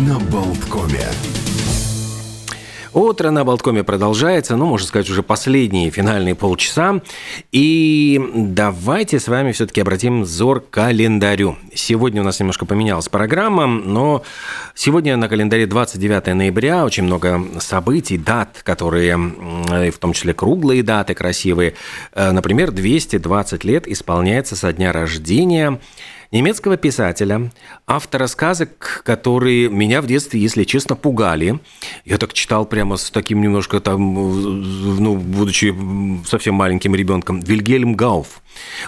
на Болткоме. Утро на Болткоме продолжается, ну, можно сказать, уже последние финальные полчаса. И давайте с вами все-таки обратим взор к календарю. Сегодня у нас немножко поменялась программа, но сегодня на календаре 29 ноября очень много событий, дат, которые, в том числе круглые даты красивые. Э, например, 220 лет исполняется со дня рождения немецкого писателя, автора сказок, которые меня в детстве, если честно, пугали. Я так читал прямо с таким немножко там, ну, будучи совсем маленьким ребенком, Вильгельм Гауф.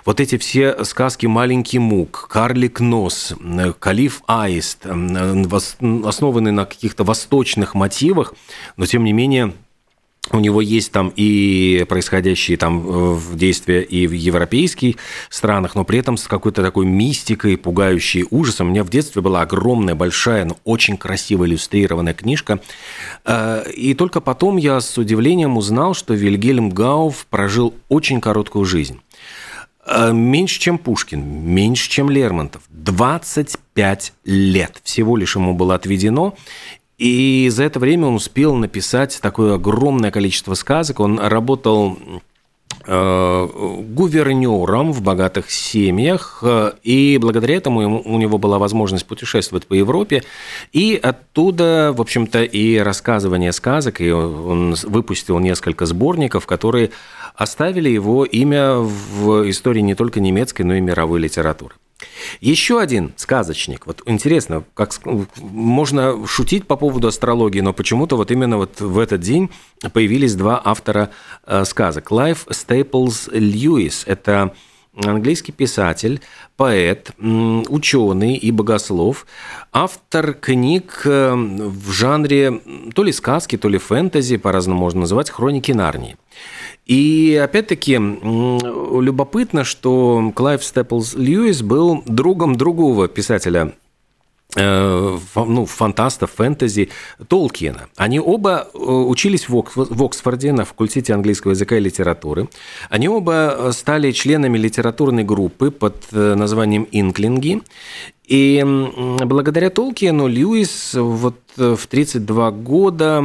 Вот эти все сказки «Маленький мук», «Карлик нос», «Калиф аист», основаны на каких-то восточных мотивах, но тем не менее у него есть там и происходящие там э, в действия и в европейских странах, но при этом с какой-то такой мистикой, пугающей ужасом. У меня в детстве была огромная, большая, но очень красиво иллюстрированная книжка. Э, и только потом я с удивлением узнал, что Вильгельм Гауф прожил очень короткую жизнь. Э, меньше, чем Пушкин, меньше, чем Лермонтов. 25 лет всего лишь ему было отведено. И за это время он успел написать такое огромное количество сказок. Он работал э, гувернером в богатых семьях, э, и благодаря этому ему, у него была возможность путешествовать по Европе, и оттуда, в общем-то, и рассказывание сказок, и он выпустил несколько сборников, которые оставили его имя в истории не только немецкой, но и мировой литературы. Еще один сказочник. Вот интересно, как можно шутить по поводу астрологии, но почему-то вот именно вот в этот день появились два автора э, сказок. Клайв Стейплс Льюис – это английский писатель, поэт, ученый и богослов, автор книг э, в жанре то ли сказки, то ли фэнтези, по-разному можно называть, хроники Нарнии. И опять-таки любопытно, что Клайв Степлс Льюис был другом другого писателя ну, фантаста, фэнтези Толкиена. Они оба э, учились в Оксфорде на факультете английского языка и литературы. Они оба стали членами литературной группы под э, названием «Инклинги». И благодаря Толкиену Льюис вот э, в 32 года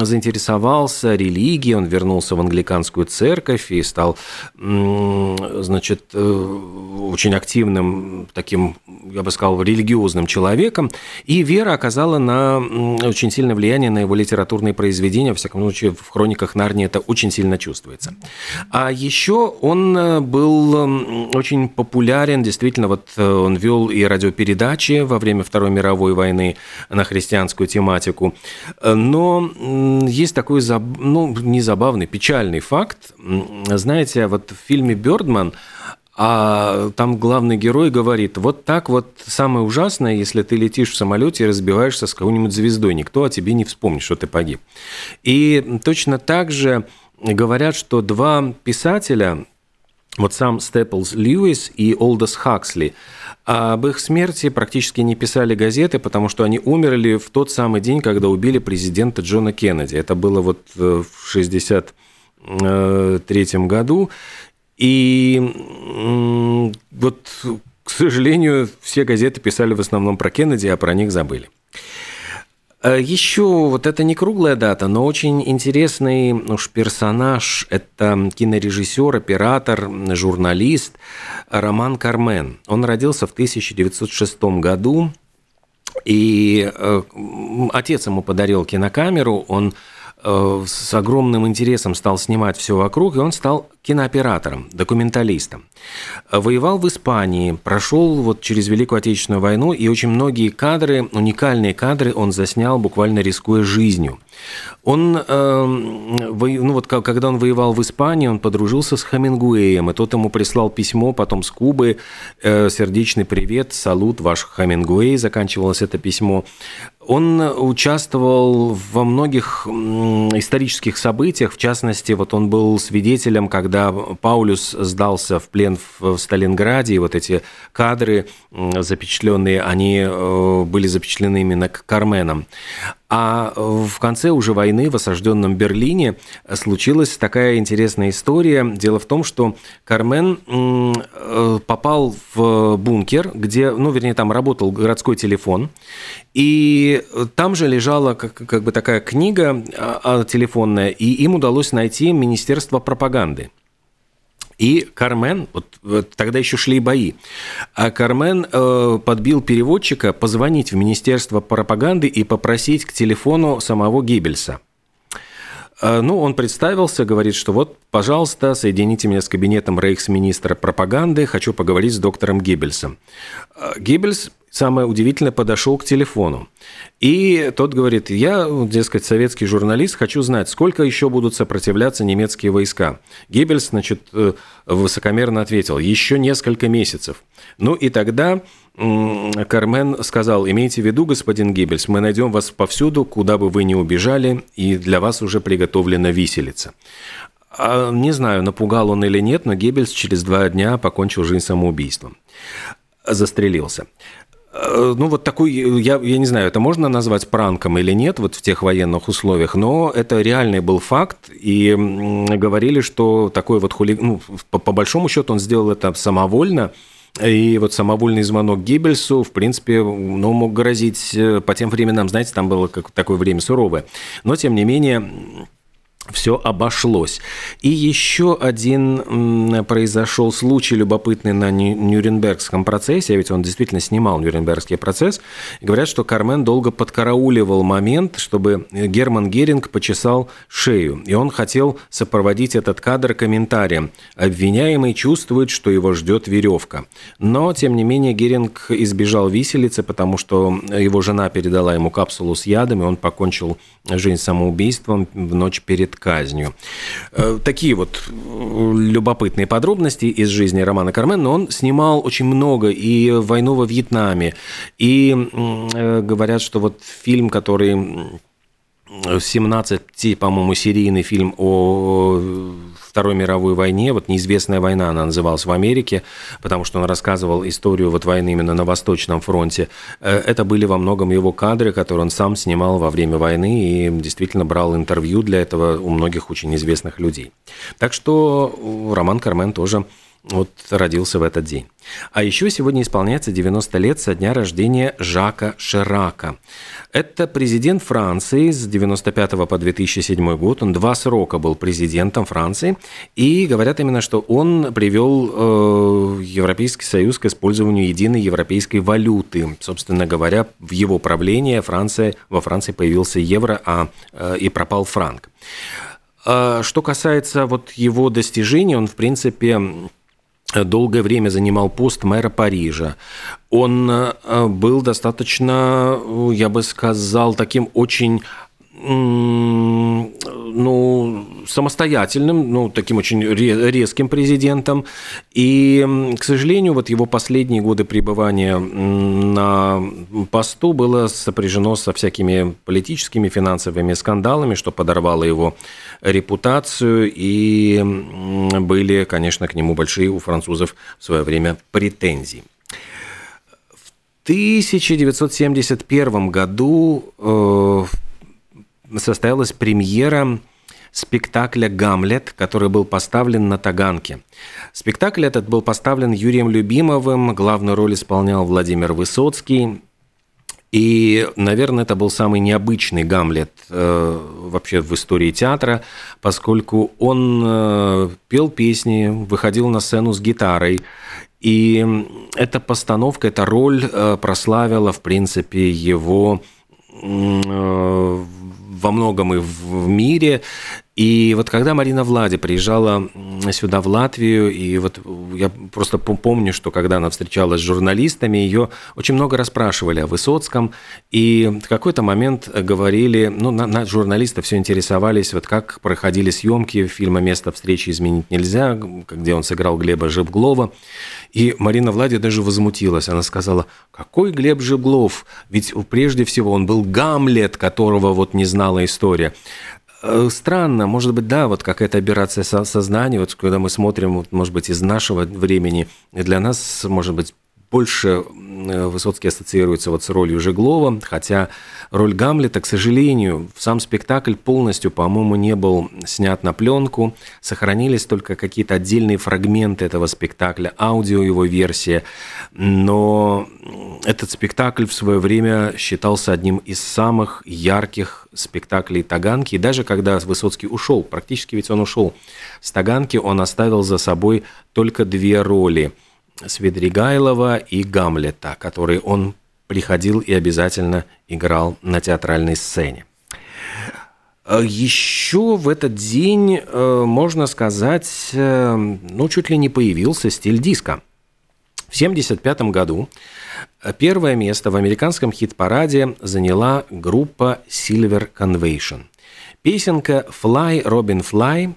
заинтересовался религией, он вернулся в англиканскую церковь и стал, значит, э, очень активным таким, я бы сказал, религиозным человеком. И вера оказала на очень сильное влияние на его литературные произведения, во всяком случае, в хрониках Нарнии это очень сильно чувствуется. А еще он э, был очень популярен, действительно, вот он вел и радио передачи во время Второй мировой войны на христианскую тематику. Но есть такой, ну, не забавный, печальный факт. Знаете, вот в фильме «Бёрдман» А там главный герой говорит, вот так вот самое ужасное, если ты летишь в самолете и разбиваешься с какой-нибудь звездой, никто о тебе не вспомнит, что ты погиб. И точно так же говорят, что два писателя, вот сам Степлс Льюис и Олдос Хаксли, об их смерти практически не писали газеты, потому что они умерли в тот самый день, когда убили президента Джона Кеннеди. Это было вот э, в 1963 году. И вот, к сожалению, все газеты писали в основном про Кеннеди, а про них забыли. Э, Еще вот это не круглая дата, но очень интересный уж персонаж. Это кинорежиссер, оператор, журналист Роман Кармен. Он родился в 1906 году, и э, отец ему подарил кинокамеру, он Э, с огромным интересом стал снимать все вокруг, и он стал кинооператором, документалистом. Воевал в Испании, прошел вот через Великую Отечественную войну, и очень многие кадры, уникальные кадры он заснял, буквально рискуя жизнью. Он, э, ну вот когда он воевал в Испании, он подружился с Хамингуэем, и тот ему прислал письмо потом с Кубы, э, сердечный привет, салют, ваш Хамингуэй, заканчивалось это письмо. Он участвовал во многих исторических событиях, в частности, вот он был свидетелем, когда Паулюс сдался в плен в Сталинграде, и вот эти кадры запечатленные, они э, были запечатлены именно к Карменам. А в конце уже войны в осажденном Берлине случилась такая интересная история. Дело в том, что Кармен э, попал в бункер, где, ну, вернее, там работал городской телефон, и там же лежала как, как бы такая книга а, телефонная, и им удалось найти Министерство пропаганды. И Кармен, вот, тогда еще шли бои, а Кармен э, подбил переводчика позвонить в Министерство пропаганды и попросить к телефону самого Геббельса. Э, ну, он представился, говорит, что вот, пожалуйста, соедините меня с кабинетом рейхсминистра пропаганды, хочу поговорить с доктором Геббельсом. Э, Геббельс самое удивительное, подошел к телефону. И тот говорит, я, дескать, советский журналист, хочу знать, сколько еще будут сопротивляться немецкие войска. Геббельс, значит, э, высокомерно ответил, еще несколько месяцев. Ну и тогда Кармен сказал, имейте в виду, господин Геббельс, мы найдем вас повсюду, куда бы вы ни убежали, и для вас уже приготовлена виселица. А, не знаю, напугал он или нет, но Геббельс через два дня покончил жизнь самоубийством. Застрелился. Э, ну, вот такой, я, я не знаю, это можно назвать пранком или нет, вот в тех военных условиях, но это реальный был факт, и говорили, что такой вот хулиг... ну, по, по большому счету он сделал это самовольно, и вот самовольный звонок Гиббельсу, в принципе, ну, мог грозить э, по тем временам, знаете, там было как, такое время суровое. Но, тем не менее, все обошлось. И еще один произошел случай любопытный на Нюрнбергском процессе, ведь он действительно снимал Нюрнбергский процесс. Говорят, что Кармен долго подкарауливал момент, чтобы Герман Геринг почесал шею. И он хотел сопроводить этот кадр комментарием. Обвиняемый чувствует, что его ждет веревка. Но, тем не менее, Геринг избежал виселицы, потому что его жена передала ему капсулу с ядом, и он покончил жизнь самоубийством в ночь перед казнью. Э, такие вот э, любопытные подробности из жизни Романа Кармен, но он снимал очень много и «Войну во Вьетнаме», и э, говорят, что вот фильм, который 17, по-моему, серийный фильм о Второй мировой войне, вот «Неизвестная война» она называлась в Америке, потому что он рассказывал историю вот войны именно на Восточном фронте. Э, это были во многом его кадры, которые он сам снимал во время войны и действительно брал интервью для этого у многих очень известных людей. Так что Роман Кармен тоже вот родился в этот день. А еще сегодня исполняется 90 лет со дня рождения Жака Ширака. Это президент Франции с 95 по 2007 год. Он два срока был президентом Франции. И говорят именно, что он привел э, Европейский Союз к использованию единой европейской валюты. Собственно говоря, в его правлении Франция, во Франции появился евро, а э, и пропал франк. Э, что касается вот его достижений, он, в принципе, долгое время занимал пост мэра Парижа. Он э, был достаточно, я бы сказал, таким очень ну, самостоятельным, ну, таким очень резким президентом. И, к сожалению, вот его последние годы пребывания на посту было сопряжено со всякими политическими, финансовыми скандалами, что подорвало его репутацию, и были, конечно, к нему большие у французов в свое время претензии. В 1971 году э, состоялась премьера спектакля «Гамлет», который был поставлен на Таганке. Спектакль этот был поставлен Юрием Любимовым, главную роль исполнял Владимир Высоцкий. И, наверное, это был самый необычный Гамлет э, вообще в истории театра, поскольку он э, пел песни, выходил на сцену с гитарой. И эта постановка, эта роль э, прославила, в принципе, его э, во многом и в мире. И вот когда Марина Влади приезжала сюда, в Латвию, и вот я просто помню, что когда она встречалась с журналистами, ее очень много расспрашивали о Высоцком, и в какой-то момент говорили, ну, на, на журналисты все интересовались, вот как проходили съемки фильма «Место встречи изменить нельзя», где он сыграл Глеба Жибглова, и Марина Влади даже возмутилась, она сказала, какой Глеб Жиблов, ведь прежде всего он был Гамлет, которого вот не знала история. Э, странно, может быть, да, вот какая-то операция сознания, вот когда мы смотрим, может быть, из нашего времени, для нас, может быть, больше э, Высоцкий ассоциируется вот с ролью Жеглова, хотя роль Гамлета, к сожалению, сам спектакль полностью, по-моему, не был снят на пленку, сохранились только какие-то отдельные фрагменты этого спектакля, аудио его версия, но этот спектакль в свое время считался одним из самых ярких спектаклей Таганки. И даже когда Высоцкий ушел, практически ведь он ушел с Таганки, он оставил за собой только две роли – Свидригайлова и Гамлета, которые он приходил и обязательно играл на театральной сцене. Э, Еще в этот день, э, можно сказать, э, ну, чуть ли не появился стиль диска. В 1975 году первое место в американском хит-параде заняла группа Silver Convention. Песенка «Fly, Robin, Fly»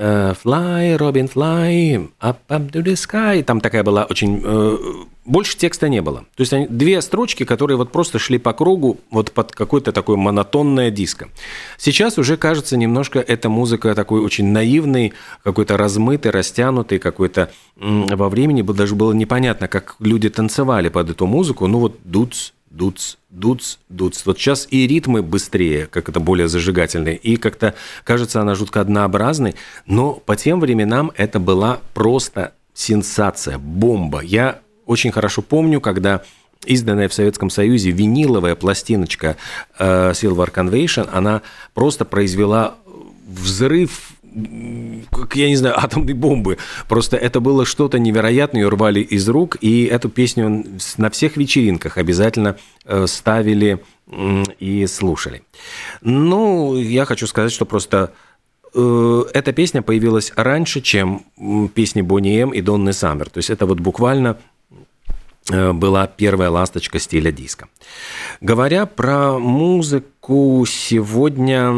Fly, Robin, fly, up, up to the sky. Там такая была очень больше текста не было. То есть они, две строчки, которые вот просто шли по кругу вот под какое-то такое монотонное диско. Сейчас уже кажется немножко эта музыка такой очень наивный, какой-то размытый, растянутый, какой-то во времени даже было непонятно, как люди танцевали под эту музыку. Ну вот дуц, дуц, дуц, дуц. Вот сейчас и ритмы быстрее, как это более зажигательные, и как-то кажется она жутко однообразной, но по тем временам это была просто сенсация, бомба. Я очень хорошо помню, когда изданная в Советском Союзе виниловая пластиночка э, Silver Convention, она просто произвела взрыв как, я не знаю, атомной бомбы. Просто это было что-то невероятное, ее рвали из рук, и эту песню на всех вечеринках обязательно э, ставили и слушали. Ну, я хочу сказать, что просто э, эта песня появилась раньше, чем песни Бонни М и Донны Саммер. То есть это вот буквально Э, была первая ласточка стиля диска. Говоря про музыку, сегодня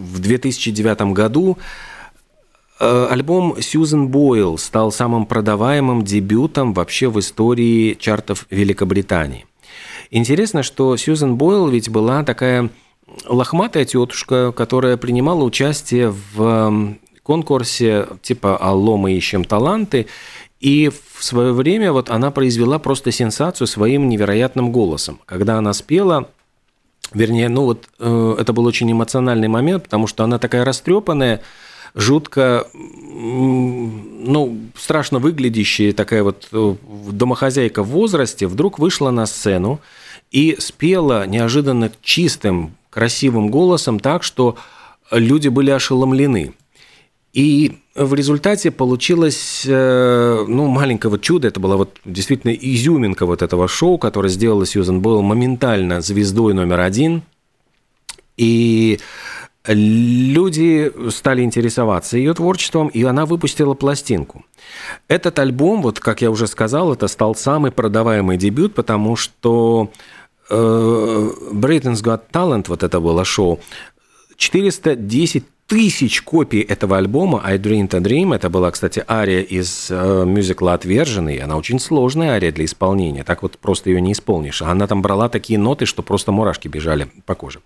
в 2009 году э, альбом Сьюзен Бойл стал самым продаваемым дебютом вообще в истории чартов Великобритании. Интересно, что Сьюзен Бойл ведь была такая лохматая тетушка, которая принимала участие в конкурсе типа «Алло, мы ищем таланты», и в свое время вот она произвела просто сенсацию своим невероятным голосом. Когда она спела, вернее, ну вот э, это был очень эмоциональный момент, потому что она такая растрепанная, жутко, ну, страшно выглядящая такая вот э, домохозяйка в возрасте, вдруг вышла на сцену и спела неожиданно чистым, красивым голосом так, что люди были ошеломлены. И в результате получилось э, ну, маленькое вот чудо. Это была вот действительно изюминка вот этого шоу, которое сделала Сьюзен Бойл моментально звездой номер один. И люди стали интересоваться ее творчеством, и она выпустила пластинку. Этот альбом, вот как я уже сказал, это стал самый продаваемый дебют, потому что э, Britain's Got Talent, вот это было шоу, 410 тысяч копий этого альбома «I Dreamed a Dream». Это была, кстати, ария из э, мюзикла «Отверженный». Она очень сложная ария для исполнения. Так вот просто ее не исполнишь. Она там брала такие ноты, что просто мурашки бежали по коже.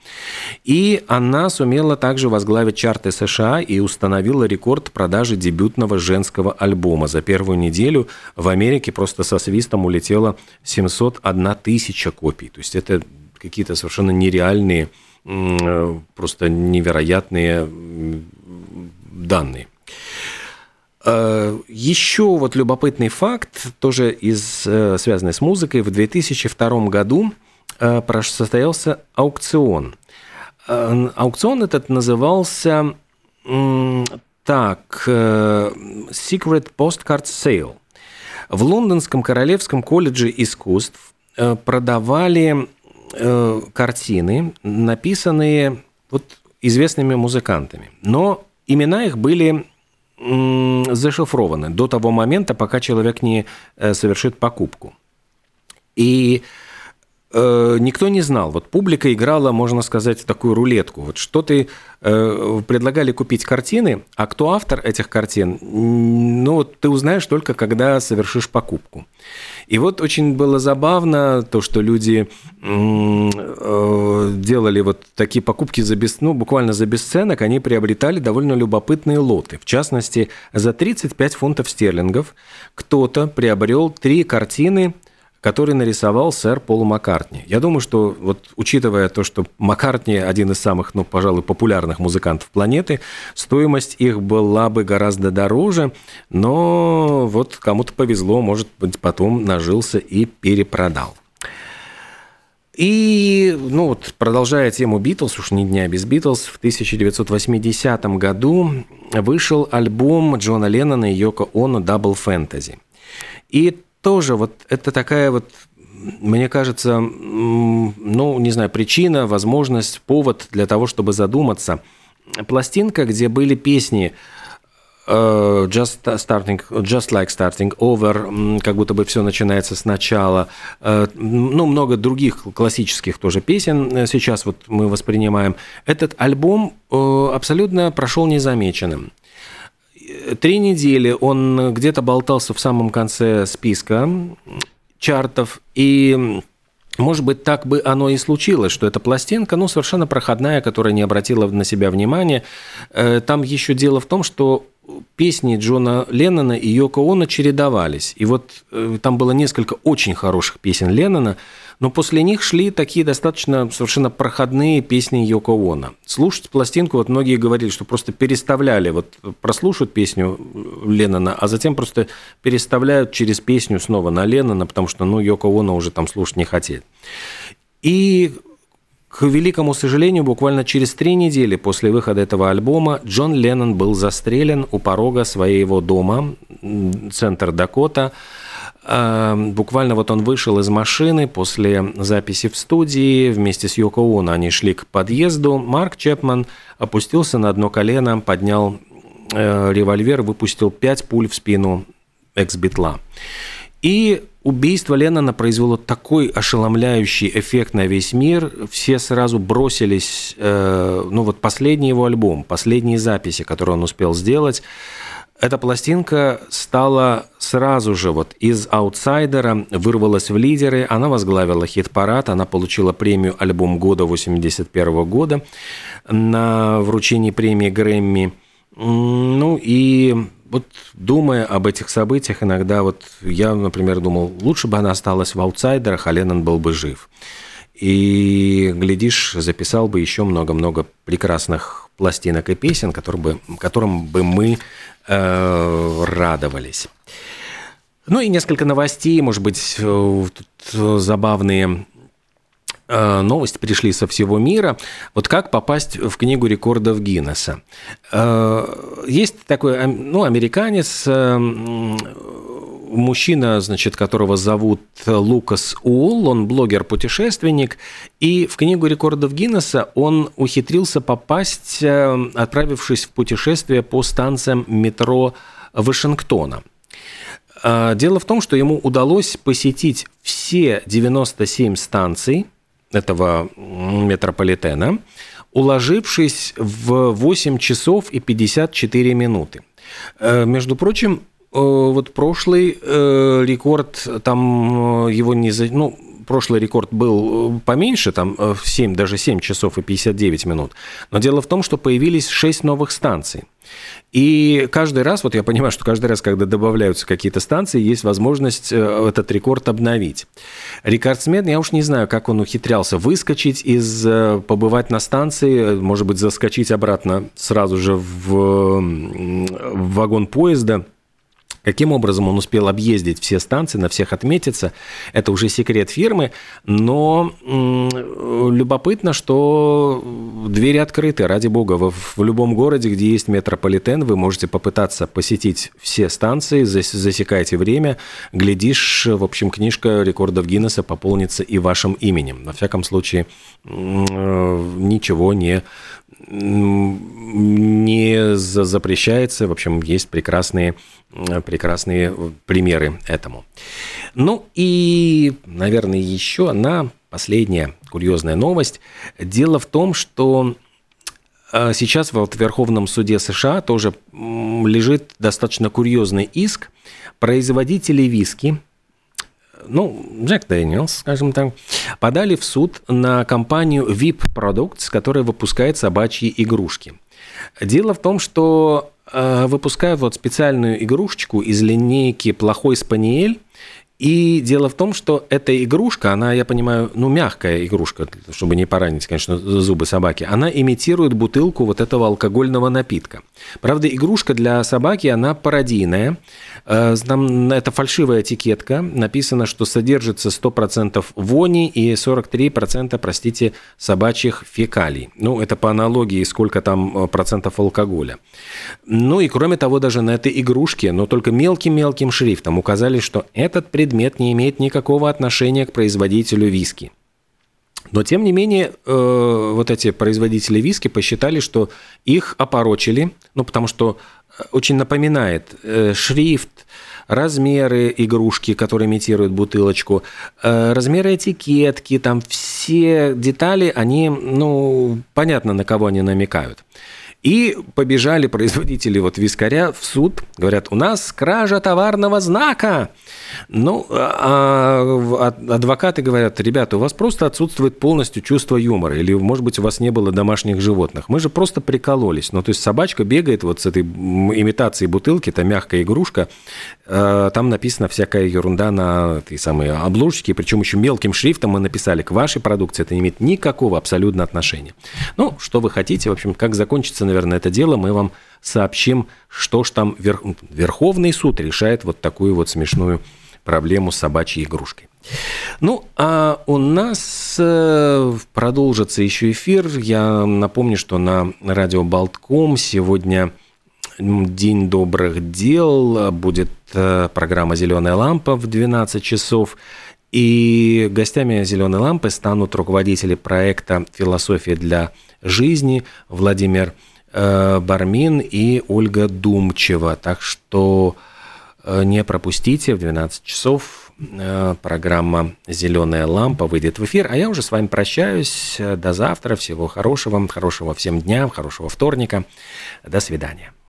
И она сумела также возглавить чарты США и установила рекорд продажи дебютного женского альбома. За первую неделю в Америке просто со свистом улетело 701 тысяча копий. То есть это какие-то совершенно нереальные просто невероятные данные. Э, еще вот любопытный факт, тоже из, э, связанный с музыкой. В 2002 году состоялся аукцион. Аукцион этот назывался так, Secret Postcard Sale. В Лондонском Королевском колледже искусств продавали э, картины, написанные вот известными музыкантами, но имена их были зашифрованы до того момента, пока человек не э, совершит покупку. И э, никто не знал. Вот публика играла, можно сказать, такую рулетку. Вот что ты э, предлагали купить картины, а кто автор этих картин, ну ты узнаешь только, когда совершишь покупку. И вот очень было забавно то, что люди э, делали вот такие покупки за бес, ну, буквально за бесценок, они приобретали довольно любопытные лоты. В частности, за 35 фунтов стерлингов кто-то приобрел три картины который нарисовал сэр Пол Маккартни. Я думаю, что вот учитывая то, что Маккартни один из самых, ну, пожалуй, популярных музыкантов планеты, стоимость их была бы гораздо дороже, но вот кому-то повезло, может быть, потом нажился и перепродал. И, ну вот, продолжая тему Битлз, уж не дня без Битлз, в 1980 году вышел альбом Джона Леннона и Йоко Оно «Double Fantasy». И тоже вот это такая вот мне кажется, ну, не знаю, причина, возможность, повод для того, чтобы задуматься. Пластинка, где были песни Э, just starting, just like starting over, как будто бы все начинается сначала. Э, ну, много других классических тоже песен э, сейчас вот мы воспринимаем. Этот альбом абсолютно прошел незамеченным. Три недели он где-то болтался в самом конце списка чартов, и может быть, так бы оно и случилось, что эта пластинка, ну, совершенно проходная, которая не обратила на себя внимания. Там еще дело в том, что песни Джона Леннона и Йоко Оно чередовались. И вот э, там было несколько очень хороших песен Леннона, но после них шли такие достаточно совершенно проходные песни Йоко Оно. Слушать пластинку, вот многие говорили, что просто переставляли, вот прослушают песню Леннона, а затем просто переставляют через песню снова на Леннона, потому что, ну, Йоко Оно уже там слушать не хотели. И к великому сожалению, буквально через три недели после выхода этого альбома Джон Леннон был застрелен у порога своего дома, центр Дакота. А, буквально вот он вышел из машины после записи в студии. Вместе с Йоко Оно они шли к подъезду. Марк Чепман опустился на одно колено, поднял э, револьвер, выпустил пять пуль в спину экс-битла. И убийство Леннона произвело такой ошеломляющий эффект на весь мир. Все сразу бросились, э, ну вот последний его альбом, последние записи, которые он успел сделать, эта пластинка стала сразу же вот из аутсайдера, вырвалась в лидеры, она возглавила хит-парад, она получила премию «Альбом года» 81 года на вручении премии Грэмми. Ну и вот думая об этих событиях, иногда вот я, например, думал, лучше бы она осталась в аутсайдерах, а Леннон был бы жив. И, глядишь, записал бы еще много-много прекрасных пластинок и песен, которым бы, которым бы мы радовались. Ну и несколько новостей, может быть, э, тут забавные Э, новости пришли со всего мира. Вот как попасть в книгу рекордов Гиннесса? Э, есть такой, ну, американец, э, мужчина, значит, которого зовут Лукас Уолл, он блогер-путешественник, и в книгу рекордов Гиннесса он ухитрился попасть, отправившись в путешествие по станциям метро Вашингтона. Дело в том, что ему удалось посетить все 97 станций этого метрополитена, уложившись в 8 часов и 54 минуты. Э, между прочим, э, вот прошлый э, рекорд, там его не... За... Ну, прошлый рекорд был поменьше, там 7, даже 7 часов и 59 минут. Но дело в том, что появились 6 новых станций. И каждый раз, вот я понимаю, что каждый раз, когда добавляются какие-то станции, есть возможность э, этот рекорд обновить. Рекордсмен, я уж не знаю, как он ухитрялся выскочить из, э, побывать на станции, может быть, заскочить обратно сразу же в, в вагон поезда. Каким образом он успел объездить все станции, на всех отметиться, это уже секрет фирмы, но любопытно, что двери открыты, ради бога. В любом городе, где есть метрополитен, вы можете попытаться посетить все станции, засекайте время, глядишь, в общем, книжка рекордов Гиннесса пополнится и вашим именем. На всяком случае, э, ничего не не запрещается. В общем, есть прекрасные, прекрасные примеры этому. Ну и, наверное, еще одна последняя курьезная новость. Дело в том, что а, сейчас в Верховном суде США тоже лежит достаточно курьезный иск производителей виски – ну, Джек Дэниелс, скажем так, подали в суд на компанию VIP Products, которая выпускает собачьи игрушки. Дело в том, что э, выпускают вот специальную игрушечку из линейки «Плохой спаниель», И дело в том, что эта игрушка, она, я понимаю, ну, мягкая игрушка, чтобы не поранить, конечно, зубы собаки, она имитирует бутылку вот этого алкогольного напитка. Правда, игрушка для собаки, она пародийная. Э, там это фальшивая этикетка. Написано, что содержится 100% вони и 43%, простите, собачьих фекалий. Ну, это по аналогии, сколько там э, процентов алкоголя. Ну и кроме того, даже на этой игрушке, но только мелким-мелким шрифтом указали, что этот предмет предмет не имеет никакого отношения к производителю виски. Но, тем не менее, э, вот эти производители виски посчитали, что их опорочили, ну, потому что э, очень напоминает э, шрифт, размеры игрушки, которые имитируют бутылочку, э, размеры этикетки, там все детали, они, ну, понятно, на кого они намекают. И побежали производители вот вискаря в суд, говорят, у нас кража товарного знака. Ну, а, а адвокаты говорят, ребята, у вас просто отсутствует полностью чувство юмора, или, может быть, у вас не было домашних животных. Мы же просто прикололись. Ну, то есть собачка бегает вот с этой имитацией бутылки, это мягкая игрушка, э, там написана всякая ерунда на этой самой обложке, причем еще мелким шрифтом мы написали, к вашей продукции это не имеет никакого абсолютно отношения. Ну, что вы хотите, в общем, как закончится, наверное, это дело, мы вам сообщим, что ж там Верх... Верховный суд решает вот такую вот смешную проблему с собачьей игрушкой. Ну, а у нас э, продолжится еще эфир. Я напомню, что на радио Болтком сегодня День добрых дел. Будет э, программа «Зеленая лампа» в 12 часов. И гостями «Зеленой лампы» станут руководители проекта «Философия для жизни» Владимир Э, Бармин и Ольга Думчева. Так что не пропустите, в 12 часов э, программа «Зеленая лампа» выйдет в эфир. А я уже с вами прощаюсь. До завтра. Всего хорошего. Хорошего всем дня. Хорошего вторника. До свидания.